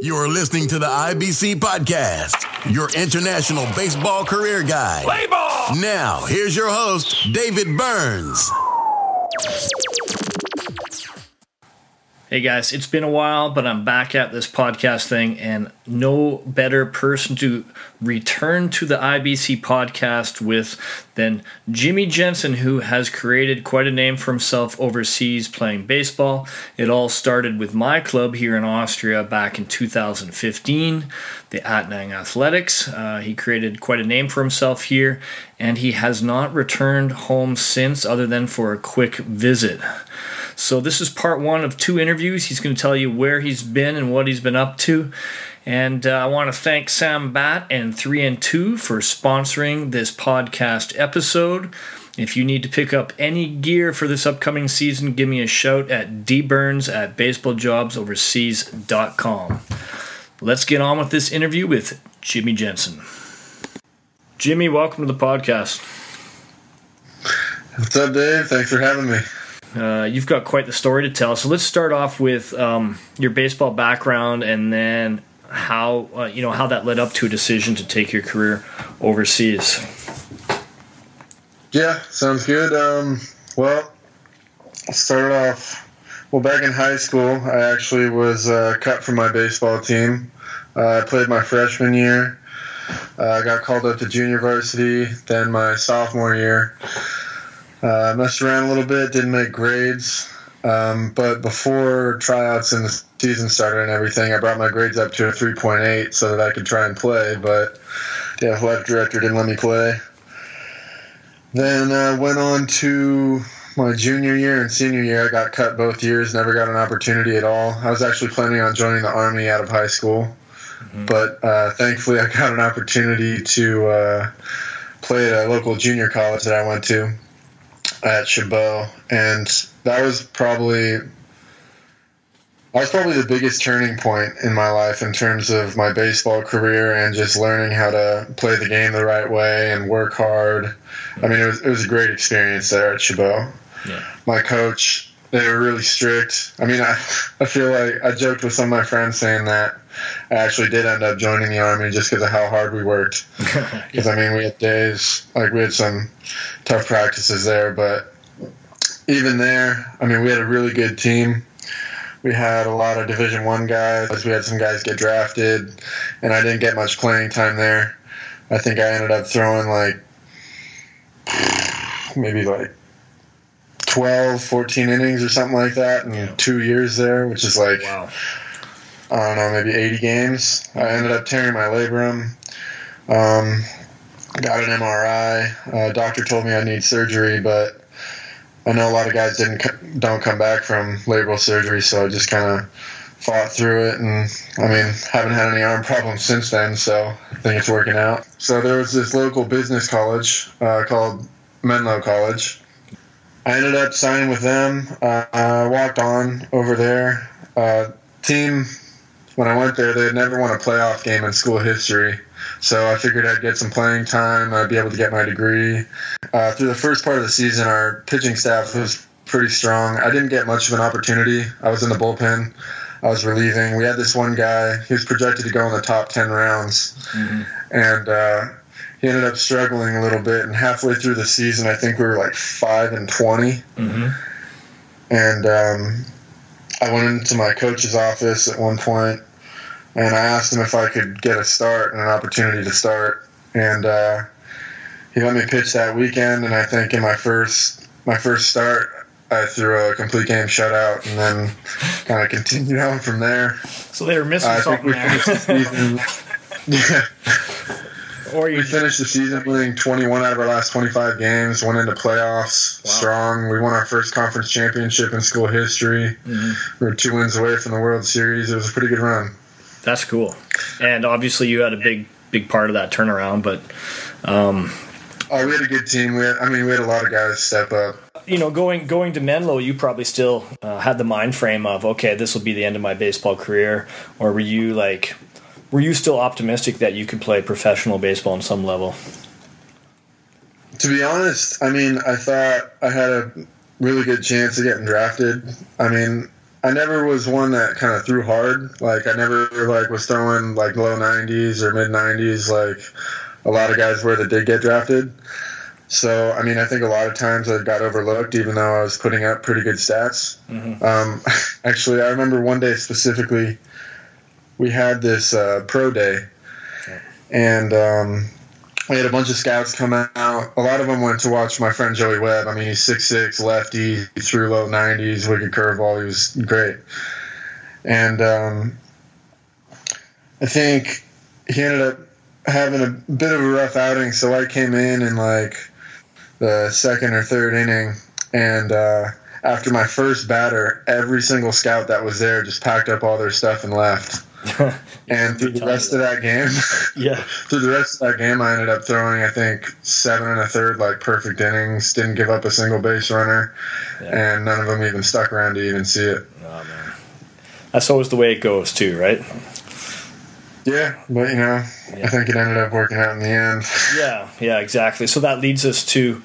You're listening to the IBC Podcast, your international baseball career guide. Play ball! Now, here's your host, David Burns. Hey guys, it's been a while, but I'm back at this podcast thing, and no better person to return to the IBC podcast with than Jimmy Jensen, who has created quite a name for himself overseas playing baseball. It all started with my club here in Austria back in 2015, the Attnang Athletics. Uh, he created quite a name for himself here, and he has not returned home since, other than for a quick visit. So, this is part one of two interviews. He's going to tell you where he's been and what he's been up to. And uh, I want to thank Sam Bat and 3 and 2 for sponsoring this podcast episode. If you need to pick up any gear for this upcoming season, give me a shout at dburns at baseballjobsoverseas.com. Let's get on with this interview with Jimmy Jensen. Jimmy, welcome to the podcast. What's up, Dave? Thanks for having me. Uh, you've got quite the story to tell. So let's start off with um, your baseball background, and then how uh, you know how that led up to a decision to take your career overseas. Yeah, sounds good. Um, well, started off well back in high school. I actually was uh, cut from my baseball team. Uh, I played my freshman year. Uh, I got called up to junior varsity. Then my sophomore year. Uh, messed around a little bit, didn't make grades. Um, but before tryouts and the season started and everything, I brought my grades up to a 3.8 so that I could try and play. But the athletic director didn't let me play. Then uh, went on to my junior year and senior year. I got cut both years, never got an opportunity at all. I was actually planning on joining the Army out of high school. Mm-hmm. But uh, thankfully, I got an opportunity to uh, play at a local junior college that I went to at Chabot, and that was probably that was probably the biggest turning point in my life in terms of my baseball career and just learning how to play the game the right way and work hard. I mean, it was, it was a great experience there at Chabot. Yeah. My coach, they were really strict. I mean, I, I feel like I joked with some of my friends saying that I actually did end up joining the army just because of how hard we worked. Because I mean, we had days like we had some tough practices there, but even there, I mean, we had a really good team. We had a lot of Division One guys. We had some guys get drafted, and I didn't get much playing time there. I think I ended up throwing like maybe like 12, 14 innings or something like that in yeah. two years there, which is like. Wow I don't know, maybe 80 games. I ended up tearing my labrum. Um, got an MRI. Uh, doctor told me I need surgery, but I know a lot of guys didn't don't come back from labral surgery, so I just kind of fought through it, and I mean, haven't had any arm problems since then, so I think it's working out. So there was this local business college uh, called Menlo College. I ended up signing with them. Uh, I walked on over there. Uh, team when I went there, they had never won a playoff game in school history. So I figured I'd get some playing time. I'd be able to get my degree. Uh, through the first part of the season, our pitching staff was pretty strong. I didn't get much of an opportunity. I was in the bullpen. I was relieving. We had this one guy. He was projected to go in the top ten rounds, mm-hmm. and uh, he ended up struggling a little bit. And halfway through the season, I think we were like five and 20 mm-hmm. And um, I went into my coach's office at one point and I asked him if I could get a start and an opportunity to start, and uh, he let me pitch that weekend. And I think in my first my first start, I threw a complete game shutout, and then kind of continued on from there. So they were missing uh, something there. The yeah. Or we finished the season winning 21 out of our last 25 games, went into playoffs wow. strong. We won our first conference championship in school history. Mm-hmm. We were two wins away from the World Series. It was a pretty good run. That's cool. And obviously, you had a big, big part of that turnaround. But um, oh, we had a good team. We had, I mean, we had a lot of guys step up. You know, going going to Menlo, you probably still uh, had the mind frame of okay, this will be the end of my baseball career, or were you like, were you still optimistic that you could play professional baseball on some level? To be honest, I mean, I thought I had a really good chance of getting drafted. I mean, I never was one that kind of threw hard. Like I never like was throwing like low 90s or mid 90s like a lot of guys were that did get drafted. So I mean, I think a lot of times I got overlooked, even though I was putting up pretty good stats. Mm-hmm. Um, actually, I remember one day specifically, we had this uh, pro day, and um, we had a bunch of scouts come out. A lot of them went to watch my friend Joey Webb. I mean, he's six six, lefty, he threw low nineties, wicked curveball. He was great, and um, I think he ended up having a bit of a rough outing. So I came in in like the second or third inning, and uh, after my first batter, every single scout that was there just packed up all their stuff and left. and through the rest of that game, yeah, through the rest of that game, I ended up throwing I think seven and a third like perfect innings. Didn't give up a single base runner, yeah. and none of them even stuck around to even see it. Oh man, that's always the way it goes too, right? Yeah, but you know, yeah. I think it ended up working out in the end. Yeah, yeah, exactly. So that leads us to,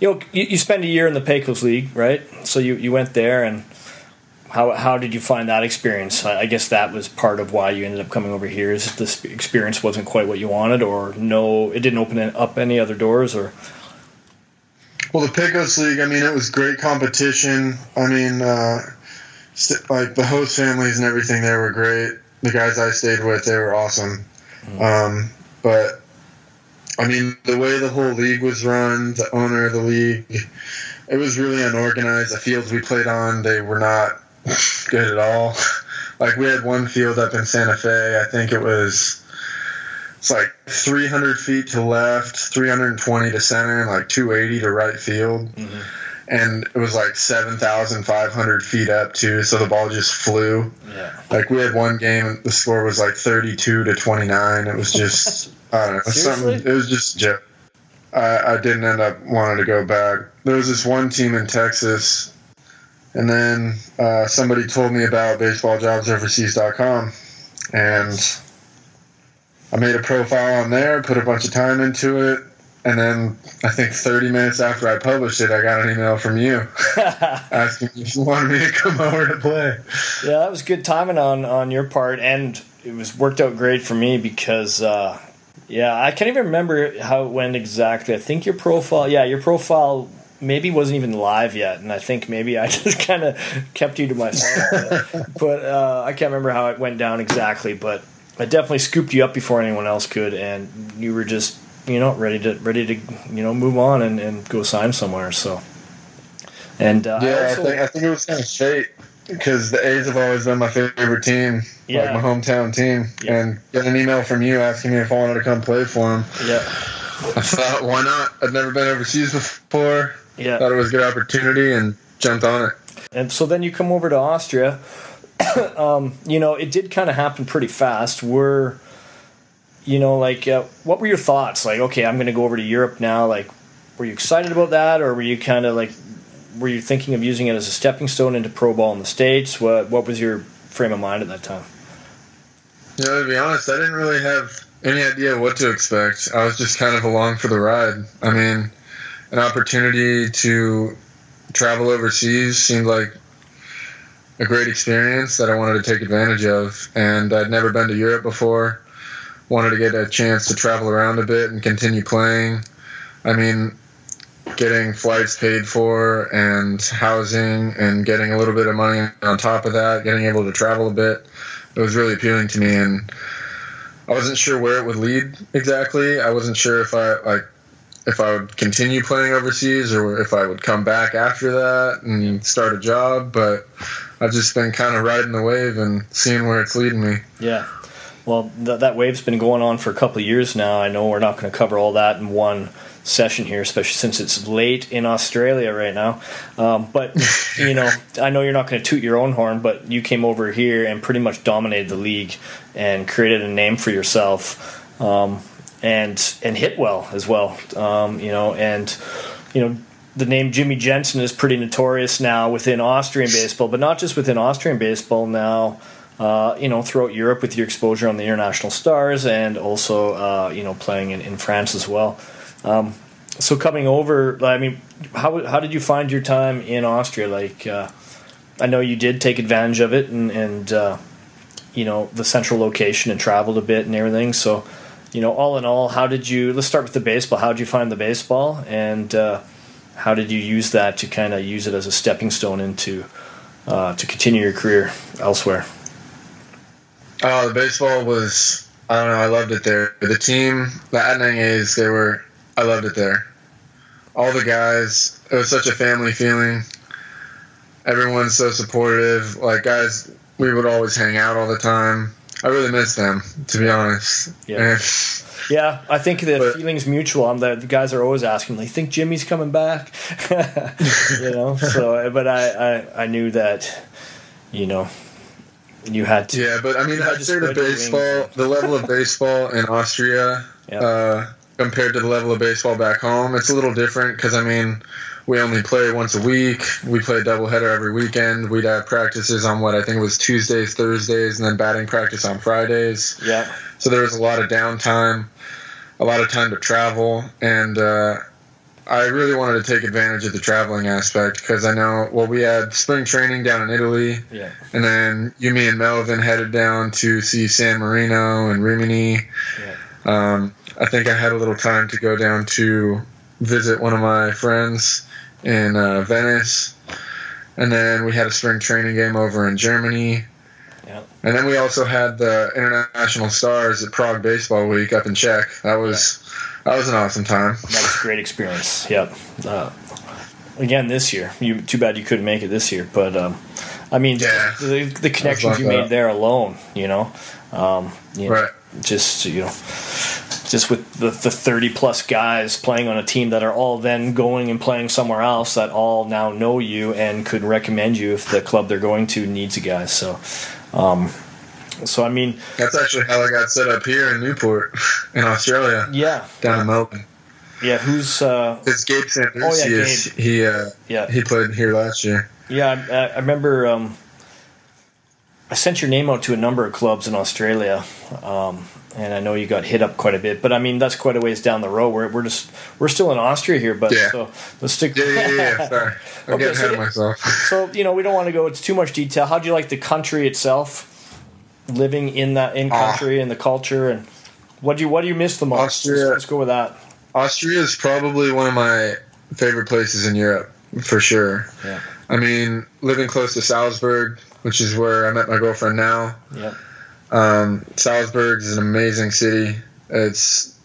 you know, you, you spend a year in the Pecos League, right? So you, you went there, and how how did you find that experience? I guess that was part of why you ended up coming over here. Is this experience wasn't quite what you wanted, or no, it didn't open up any other doors, or? Well, the Pecos League. I mean, it was great competition. I mean, uh, like the host families and everything there were great the guys I stayed with, they were awesome. Mm-hmm. Um, but I mean, the way the whole league was run, the owner of the league, it was really unorganized. The fields we played on, they were not good at all. Like we had one field up in Santa Fe. I think it was it's like 300 feet to left, 320 to center, and like 280 to right field. Mm-hmm and it was like 7,500 feet up too, so the ball just flew. Yeah. Like we had one game, the score was like 32 to 29. It was just, I don't know, something. It was just joke. I, I didn't end up wanting to go back. There was this one team in Texas, and then uh, somebody told me about baseballjobsoverseas.com, and I made a profile on there, put a bunch of time into it, and then I think 30 minutes after I published it, I got an email from you asking if you wanted me to come over to play. Yeah, that was good timing on, on your part, and it was worked out great for me because, uh, yeah, I can't even remember how it went exactly. I think your profile, yeah, your profile maybe wasn't even live yet, and I think maybe I just kind of kept you to myself. but, but uh, I can't remember how it went down exactly, but I definitely scooped you up before anyone else could, and you were just you know ready to ready to you know move on and, and go sign somewhere. So, and uh, yeah, I, also, I, think I think it was kind of fate because the A's have always been my favorite team, yeah. like my hometown team, yeah. and get an email from you asking me if I wanted to come play for them. Yeah, I thought why not? I'd never been overseas before. Yeah, thought it was a good opportunity and jumped on it. And so then you come over to Austria. um, you know, it did kind of happen pretty fast. We're you know, like uh, what were your thoughts? Like, okay, I'm going to go over to Europe now. Like, were you excited about that, or were you kind of like, were you thinking of using it as a stepping stone into pro ball in the states? What What was your frame of mind at that time? Yeah, to be honest, I didn't really have any idea what to expect. I was just kind of along for the ride. I mean, an opportunity to travel overseas seemed like a great experience that I wanted to take advantage of. And I'd never been to Europe before wanted to get a chance to travel around a bit and continue playing. I mean, getting flights paid for and housing and getting a little bit of money on top of that, getting able to travel a bit, it was really appealing to me. And I wasn't sure where it would lead exactly. I wasn't sure if I like if I would continue playing overseas or if I would come back after that and start a job. But I've just been kind of riding the wave and seeing where it's leading me. Yeah. Well, th- that wave's been going on for a couple of years now. I know we're not going to cover all that in one session here, especially since it's late in Australia right now. Um, but you know, I know you're not going to toot your own horn, but you came over here and pretty much dominated the league and created a name for yourself, um, and and hit well as well. Um, you know, and you know. The name Jimmy Jensen is pretty notorious now within Austrian baseball, but not just within Austrian baseball now uh, you know, throughout Europe with your exposure on the international stars and also, uh, you know, playing in, in France as well. Um, so coming over, I mean, how how did you find your time in Austria? Like, uh, I know you did take advantage of it and, and uh, you know the central location and traveled a bit and everything. So, you know, all in all, how did you? Let's start with the baseball. How did you find the baseball, and uh, how did you use that to kind of use it as a stepping stone into uh, to continue your career elsewhere? Oh, the baseball was I don't know. I loved it there. The team, the Attnang A's, they were. I loved it there. All the guys. It was such a family feeling. Everyone's so supportive. Like guys, we would always hang out all the time. I really miss them, to be honest. Yeah. Yeah, I think the but, feeling's mutual. I'm the, the, guys are always asking, like, think Jimmy's coming back? you know, so, but I, I, I knew that, you know, you had to. Yeah, but I mean, say the baseball, the level of baseball in Austria, yep. uh, compared to the level of baseball back home, it's a little different because, I mean, we only play once a week. We play a doubleheader every weekend. We'd have practices on what I think was Tuesdays, Thursdays, and then batting practice on Fridays. Yeah. So there was a lot of downtime, a lot of time to travel, and uh, I really wanted to take advantage of the traveling aspect because I know well we had spring training down in Italy, yeah. and then you, me, and Melvin headed down to see San Marino and Rimini. Yeah. Um, I think I had a little time to go down to visit one of my friends in uh, Venice, and then we had a spring training game over in Germany. Yep. And then we also had the International Stars at Prague Baseball Week up in Czech. That was that was an awesome time. That was a great experience. Yep. Uh, again this year. You too bad you couldn't make it this year, but um, I mean yeah. the, the connections you made there alone, you know, um, you know, right. just you know just with the, the 30 plus guys playing on a team that are all then going and playing somewhere else that all now know you and could recommend you if the club they're going to needs a guy. So, um, so I mean, that's actually how I got set up here in Newport, in Australia. Yeah, down in Melbourne. Yeah, who's uh? It's Gabe Sanders. Oh yeah, Gabe. He uh, yeah, he played here last year. Yeah, I, I remember. Um, I sent your name out to a number of clubs in Australia. Um, and I know you got hit up quite a bit, but I mean that's quite a ways down the road. We're we're just we're still in Austria here, but yeah. so let's stick. Yeah, yeah, yeah. Sorry, I'm okay, getting so, ahead of myself. so you know we don't want to go into too much detail. How do you like the country itself? Living in that in ah. country uh, and the culture, and what do you what do you miss the most? Austria. Let's, let's go with that. Austria is probably one of my favorite places in Europe for sure. Yeah. I mean, living close to Salzburg, which is where I met my girlfriend now. Yeah um, Salzburg is an amazing city. It's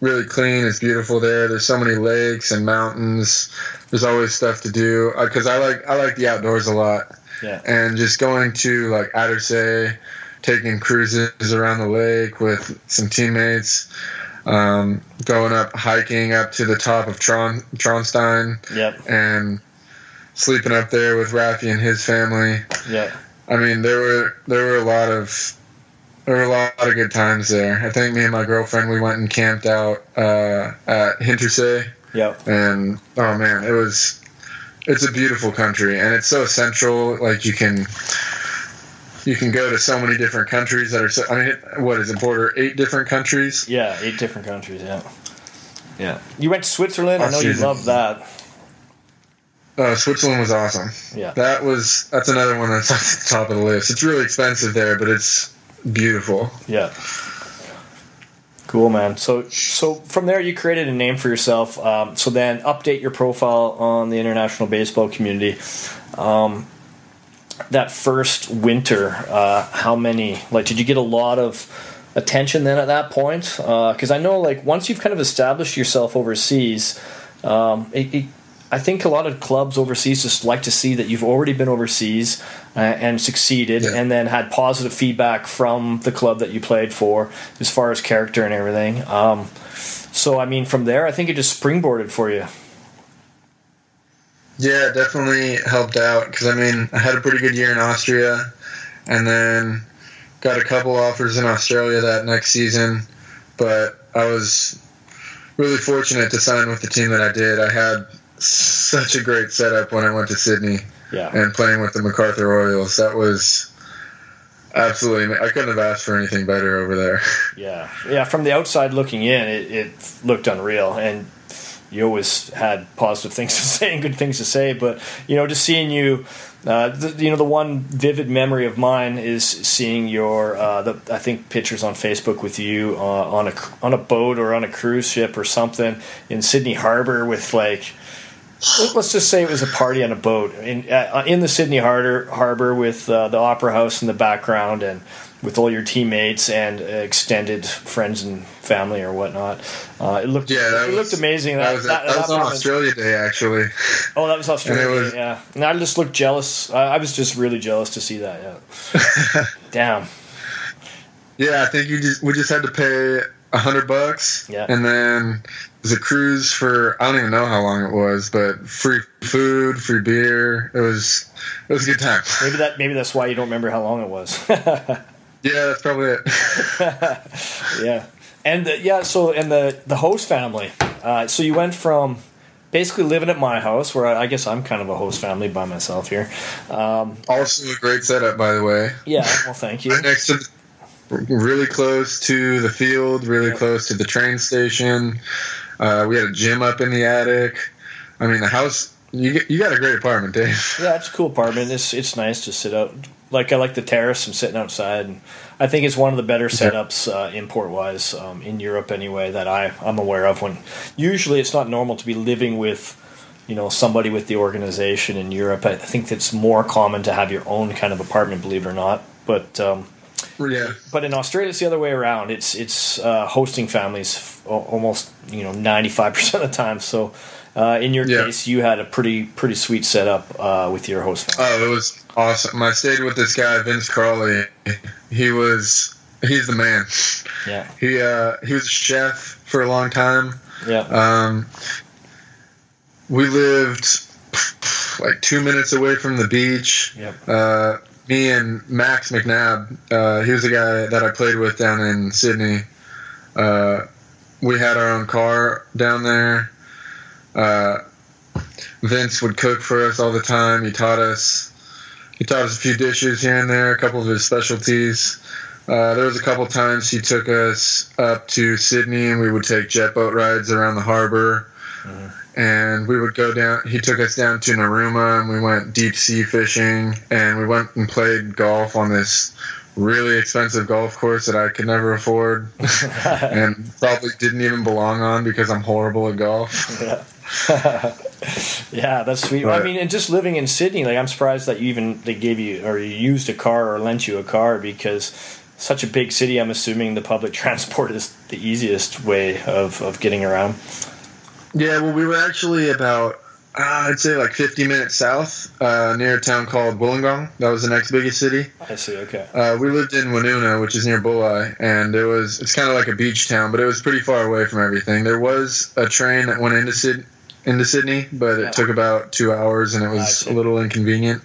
really clean. It's beautiful there. There's so many lakes and mountains. There's always stuff to do because uh, I like I like the outdoors a lot. Yeah. And just going to like Attersee, taking cruises around the lake with some teammates, um, going up hiking up to the top of Tron Traunstein. Yep. And sleeping up there with Rafi and his family. Yeah. I mean, there were there were a lot of there were a lot of good times there. I think me and my girlfriend we went and camped out uh, at Hintersee. Yep. And oh man, it was it's a beautiful country and it's so central. Like you can you can go to so many different countries that are. So, I mean, what is it? Border eight different countries. Yeah, eight different countries. Yeah. Yeah. You went to Switzerland. I know you loved that. Uh, Switzerland was awesome. Yeah. That was that's another one that's at the top of the list. It's really expensive there, but it's Beautiful. Yeah. Cool, man. So, so from there, you created a name for yourself. Um, so then, update your profile on the international baseball community. Um, that first winter, uh, how many? Like, did you get a lot of attention then at that point? Because uh, I know, like, once you've kind of established yourself overseas, um, it, it, I think a lot of clubs overseas just like to see that you've already been overseas uh, and succeeded, yeah. and then had positive feedback from the club that you played for as far as character and everything. Um, so, I mean, from there, I think it just springboarded for you. Yeah, definitely helped out because I mean, I had a pretty good year in Austria, and then got a couple offers in Australia that next season, but I was really fortunate to sign with the team that I did. I had such a great setup when I went to Sydney. Yeah. And playing with the MacArthur Royals, that was absolutely. I couldn't have asked for anything better over there. Yeah, yeah. From the outside looking in, it, it looked unreal, and you always had positive things to say and good things to say. But you know, just seeing you, uh, the, you know, the one vivid memory of mine is seeing your, uh, the, I think pictures on Facebook with you uh, on a on a boat or on a cruise ship or something in Sydney Harbor with like. Let's just say it was a party on a boat in uh, in the Sydney Harbor harbor with uh, the Opera House in the background and with all your teammates and extended friends and family or whatnot. Uh, it looked yeah, it was, looked amazing. That, that was, that, that was on Australia Day actually. Oh, that was Australia. Was, Day, yeah, and I just looked jealous. I, I was just really jealous to see that. Yeah. Damn. Yeah, I think you just we just had to pay a hundred bucks. Yeah. And then a cruise for I don't even know how long it was, but free food, free beer. It was it was a good time. Maybe that maybe that's why you don't remember how long it was. Yeah, that's probably it. yeah, and the, yeah, so and the the host family. Uh, so you went from basically living at my house, where I, I, guess I'm kind of a host family by myself here. Um, also, a great setup, by the way. Yeah, well, thank you. Right next to, the, really close to the field, really close to the train station. Uh, we had a gym up in the attic. I mean, the house. You you got a great apartment, Dave. Yeah, it's a cool apartment. It's it's nice to sit out, like I like the terrace and sitting outside. And I think it's one of the better setups uh, import wise um, in Europe anyway that I I'm aware of. When usually it's not normal to be living with you know somebody with the organization in Europe. I think it's more common to have your own kind of apartment, believe it or not. But um, yeah. But in Australia, it's the other way around. It's it's uh, hosting families almost you know ninety five percent of the time. So uh, in your yeah. case, you had a pretty pretty sweet setup uh, with your host family. Oh, it was awesome. I stayed with this guy, Vince Crawley. He was he's the man. Yeah. He uh, he was a chef for a long time. Yeah. Um, we lived like two minutes away from the beach. Yep. Uh, me and Max McNabb, uh, he was the guy that I played with down in Sydney. Uh, we had our own car down there. Uh, Vince would cook for us all the time. He taught us. He taught us a few dishes here and there, a couple of his specialties. Uh, there was a couple times he took us up to Sydney, and we would take jet boat rides around the harbor. Mm-hmm. And we would go down. He took us down to Narooma, and we went deep sea fishing. And we went and played golf on this really expensive golf course that I could never afford, and probably didn't even belong on because I'm horrible at golf. Yeah. yeah, that's sweet. I mean, and just living in Sydney, like I'm surprised that you even they gave you or you used a car or lent you a car because such a big city. I'm assuming the public transport is the easiest way of of getting around. Yeah, well, we were actually about uh, I'd say like 50 minutes south, uh, near a town called Wollongong. That was the next biggest city. I see. Okay. Uh, we lived in Woonona, which is near Bulli, and it was it's kind of like a beach town, but it was pretty far away from everything. There was a train that went into Sydney into Sydney, but it took about two hours, and it was a little inconvenient.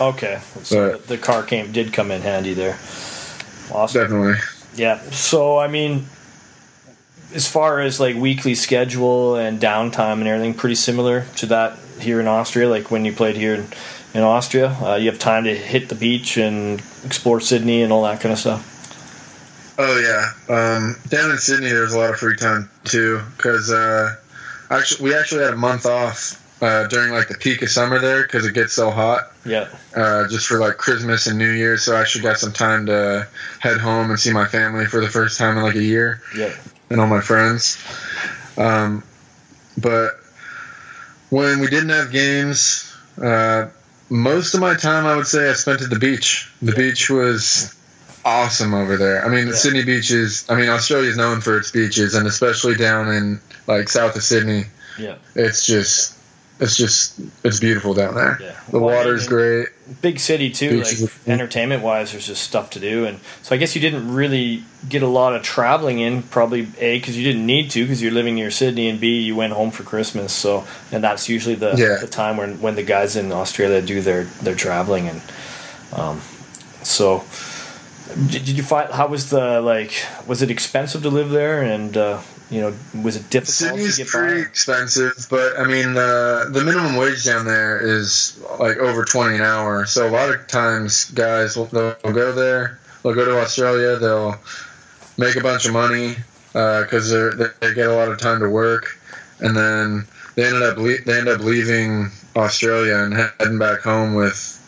Okay, so but, the car came did come in handy there. Awesome. Definitely. Yeah. So I mean, as far as like weekly schedule and downtime and everything, pretty similar to that here in Austria. Like when you played here in, in Austria, uh, you have time to hit the beach and explore Sydney and all that kind of stuff. Oh yeah, um, down in Sydney, there's a lot of free time too because. Uh, Actually, we actually had a month off uh, during like the peak of summer there because it gets so hot. Yeah. Uh, just for like Christmas and New Year's, so I actually got some time to head home and see my family for the first time in like a year. Yeah. And all my friends. Um, but when we didn't have games, uh, most of my time I would say I spent at the beach. The yeah. beach was awesome over there. I mean, yeah. Sydney Beach is. I mean, Australia is known for its beaches, and especially down in like south of Sydney. Yeah, it's just. It's just it's beautiful down there. Yeah. The well, water's great. Big city too, Beaches like entertainment wise. There's just stuff to do, and so I guess you didn't really get a lot of traveling in. Probably a because you didn't need to because you're living near Sydney, and b you went home for Christmas. So and that's usually the, yeah. the time when when the guys in Australia do their their traveling, and um, so did you find how was the like? Was it expensive to live there? And uh, you know, was it difficult? Sydney's to get pretty by? expensive, but I mean, uh, the minimum wage down there is like over twenty an hour. So a lot of times, guys will they'll go there, they'll go to Australia, they'll make a bunch of money because uh, they get a lot of time to work, and then they ended up le- they ended up leaving Australia and heading back home with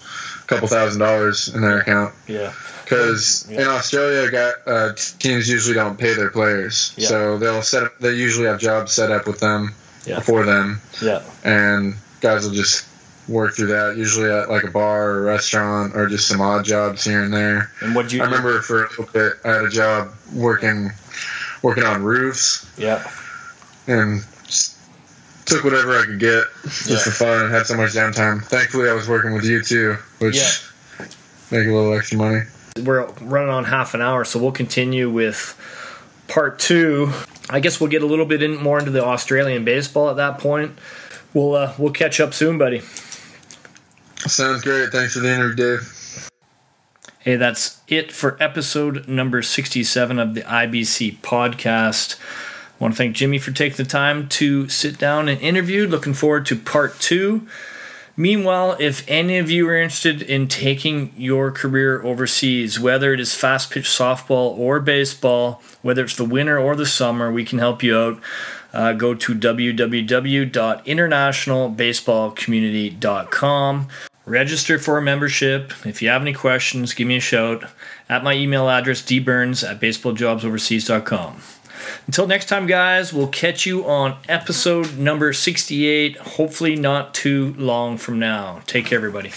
a couple thousand dollars in their account. Yeah. Because Yeah. in Australia, got, uh, teams usually don't pay their players, Yeah. so they'll set up. They usually have jobs set up with them Yeah. for them, Yeah. and guys will just work through that. Usually at like a bar or a restaurant, or just some odd jobs here and there. And what you? I remember for a little bit, I had a job working working on roofs Yeah. and just took whatever I could get just Yeah. for fun and had so much downtime. Thankfully, I was working with you too, which Yeah. make a little extra money. We're running on half an hour, so we'll continue with part two. I guess we'll get a little bit in more into the Australian baseball at that point. We'll uh, we'll catch up soon, buddy. Sounds great. Thanks for the interview, Dave. Hey, that's it for episode number 67 of the IBC podcast. I want to thank Jimmy for taking the time to sit down and interview. Looking forward to part two. Meanwhile, if any of you are interested in taking your career overseas, whether it is fast pitch softball or baseball, whether it's the winter or the summer, we can help you out. Uh, go to www.internationalbaseballcommunity.com. Register for a membership. If you have any questions, give me a shout at my email address, dburns at baseballjobsoverseas.com. Until next time, guys, we'll catch you on episode number 68, hopefully not too long from now. Take care, everybody.